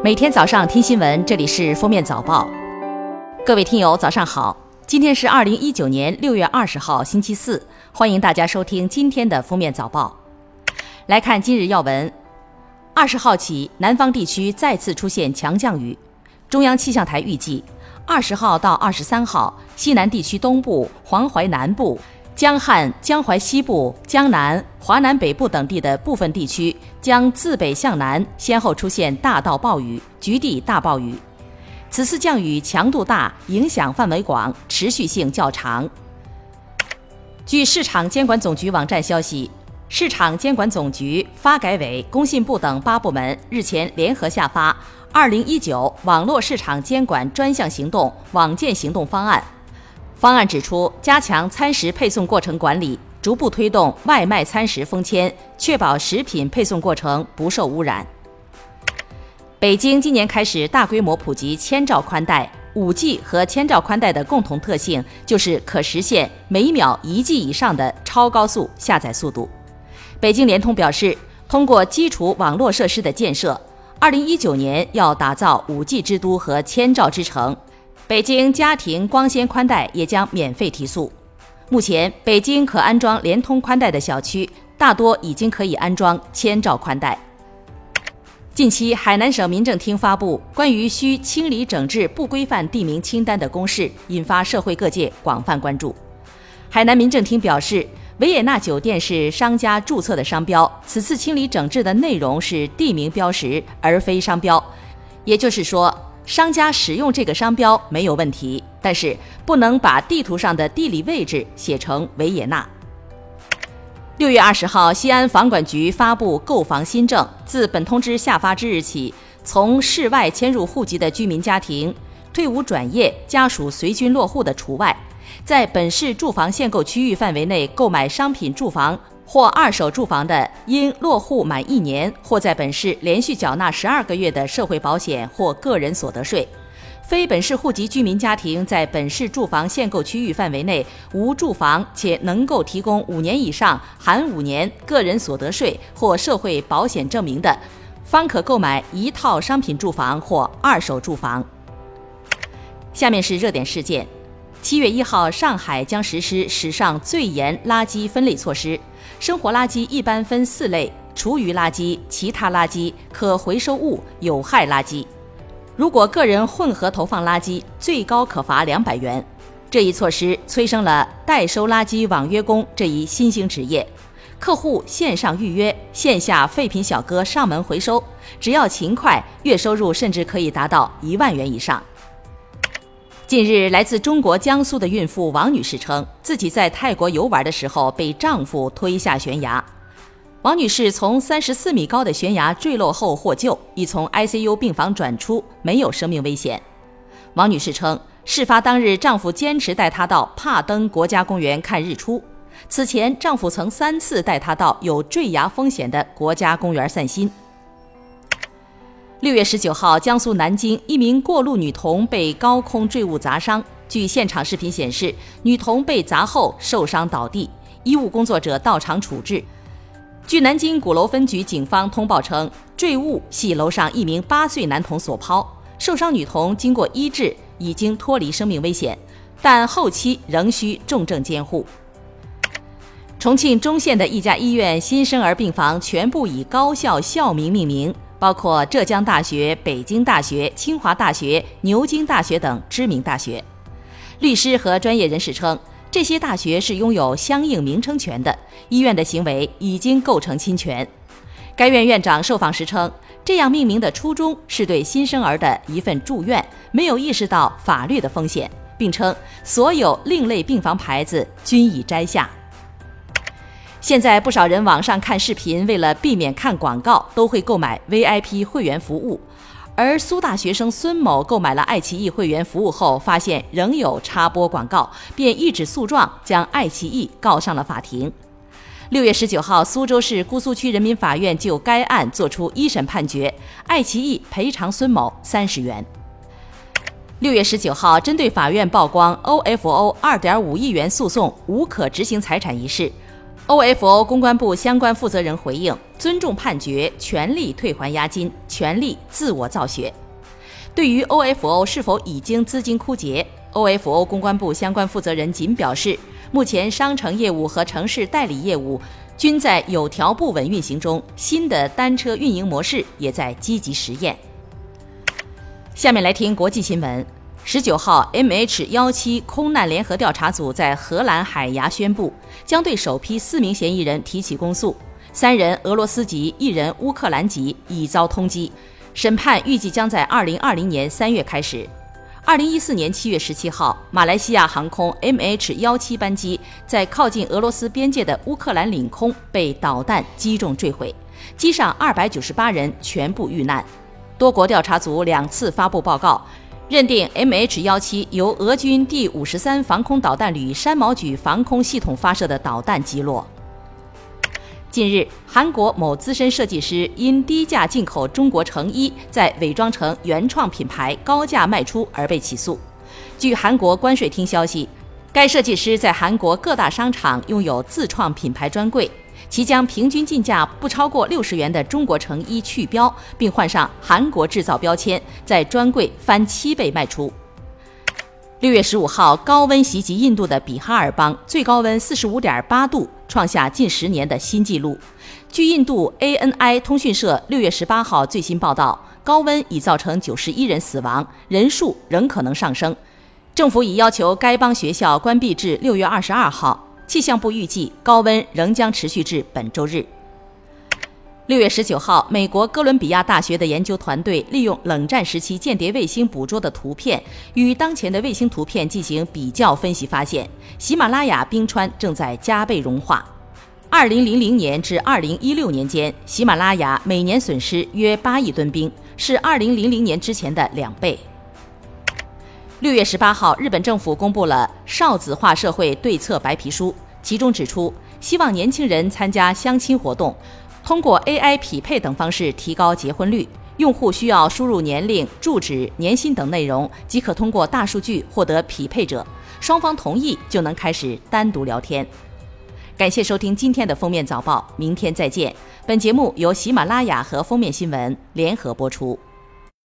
每天早上听新闻，这里是封面早报。各位听友，早上好！今天是二零一九年六月二十号，星期四。欢迎大家收听今天的封面早报。来看今日要闻：二十号起，南方地区再次出现强降雨。中央气象台预计，二十号到二十三号，西南地区东部、黄淮南部。江汉、江淮西部、江南、华南北部等地的部分地区将自北向南先后出现大到暴雨、局地大暴雨。此次降雨强度大，影响范围广，持续性较长。据市场监管总局网站消息，市场监管总局、发改委、工信部等八部门日前联合下发《二零一九网络市场监管专项行动网建行动方案》。方案指出，加强餐食配送过程管理，逐步推动外卖餐食封签，确保食品配送过程不受污染。北京今年开始大规模普及千兆宽带，5G 和千兆宽带的共同特性就是可实现每秒一 G 以上的超高速下载速度。北京联通表示，通过基础网络设施的建设，2019年要打造 5G 之都和千兆之城。北京家庭光纤宽带也将免费提速。目前，北京可安装联通宽带的小区，大多已经可以安装千兆宽带。近期，海南省民政厅发布关于需清理整治不规范地名清单的公示，引发社会各界广泛关注。海南民政厅表示，维也纳酒店是商家注册的商标，此次清理整治的内容是地名标识，而非商标，也就是说。商家使用这个商标没有问题，但是不能把地图上的地理位置写成维也纳。六月二十号，西安房管局发布购房新政，自本通知下发之日起，从市外迁入户籍的居民家庭，退伍转业、家属随军落户的除外，在本市住房限购区域范围内购买商品住房。或二手住房的，因落户满一年或在本市连续缴纳十二个月的社会保险或个人所得税；非本市户籍居民家庭在本市住房限购区域范围内无住房且能够提供五年以上含五年个人所得税或社会保险证明的，方可购买一套商品住房或二手住房。下面是热点事件。七月一号，上海将实施史上最严垃圾分类措施。生活垃圾一般分四类：厨余垃圾、其他垃圾、可回收物、有害垃圾。如果个人混合投放垃圾，最高可罚两百元。这一措施催生了代收垃圾网约工这一新兴职业。客户线上预约，线下废品小哥上门回收，只要勤快，月收入甚至可以达到一万元以上。近日，来自中国江苏的孕妇王女士称，自己在泰国游玩的时候被丈夫推下悬崖。王女士从三十四米高的悬崖坠落后获救，已从 ICU 病房转出，没有生命危险。王女士称，事发当日，丈夫坚持带她到帕登国家公园看日出。此前，丈夫曾三次带她到有坠崖风险的国家公园散心。六月十九号，江苏南京一名过路女童被高空坠物砸伤。据现场视频显示，女童被砸后受伤倒地，医务工作者到场处置。据南京鼓楼分局警方通报称，坠物系楼上一名八岁男童所抛，受伤女童经过医治，已经脱离生命危险，但后期仍需重症监护。重庆忠县的一家医院新生儿病房全部以高校校名命名。包括浙江大学、北京大学、清华大学、牛津大学等知名大学。律师和专业人士称，这些大学是拥有相应名称权的，医院的行为已经构成侵权。该院院长受访时称，这样命名的初衷是对新生儿的一份祝愿，没有意识到法律的风险，并称所有另类病房牌子均已摘下。现在不少人网上看视频，为了避免看广告，都会购买 VIP 会员服务。而苏大学生孙某购买了爱奇艺会员服务后，发现仍有插播广告，便一纸诉状将爱奇艺告上了法庭。六月十九号，苏州市姑苏区人民法院就该案作出一审判决，爱奇艺赔偿孙某三十元。六月十九号，针对法院曝光 OFO 二点五亿元诉讼无可执行财产一事。OFO 公关部相关负责人回应：尊重判决，全力退还押金，全力自我造血。对于 OFO 是否已经资金枯竭，OFO 公关部相关负责人仅表示，目前商城业务和城市代理业务均在有条不紊运行中，新的单车运营模式也在积极实验。下面来听国际新闻。十九号，MH 幺七空难联合调查组在荷兰海牙宣布，将对首批四名嫌疑人提起公诉，三人俄罗斯籍，一人乌克兰籍，已遭通缉。审判预计将在二零二零年三月开始。二零一四年七月十七号，马来西亚航空 MH 幺七班机在靠近俄罗斯边界的乌克兰领空被导弹击中坠毁，机上二百九十八人全部遇难。多国调查组两次发布报告，认定 MH 幺七由俄军第五十三防空导弹旅山毛榉防空系统发射的导弹击落。近日，韩国某资深设计师因低价进口中国成衣，在伪装成原创品牌高价卖出而被起诉。据韩国关税厅消息，该设计师在韩国各大商场拥有自创品牌专柜，其将平均进价不超过六十元的中国成衣去标，并换上韩国制造标签，在专柜翻七倍卖出。六月十五号，高温袭击印度的比哈尔邦，最高温四十五点八度，创下近十年的新纪录。据印度 ANI 通讯社六月十八号最新报道，高温已造成九十一人死亡，人数仍可能上升。政府已要求该邦学校关闭至六月二十二号。气象部预计，高温仍将持续至本周日。六月十九号，美国哥伦比亚大学的研究团队利用冷战时期间谍卫星捕捉的图片与当前的卫星图片进行比较分析，发现喜马拉雅冰川正在加倍融化。二零零零年至二零一六年间，喜马拉雅每年损失约八亿吨冰，是二零零零年之前的两倍。六月十八号，日本政府公布了少子化社会对策白皮书，其中指出，希望年轻人参加相亲活动。通过 AI 匹配等方式提高结婚率，用户需要输入年龄、住址、年薪等内容，即可通过大数据获得匹配者，双方同意就能开始单独聊天。感谢收听今天的封面早报，明天再见。本节目由喜马拉雅和封面新闻联合播出。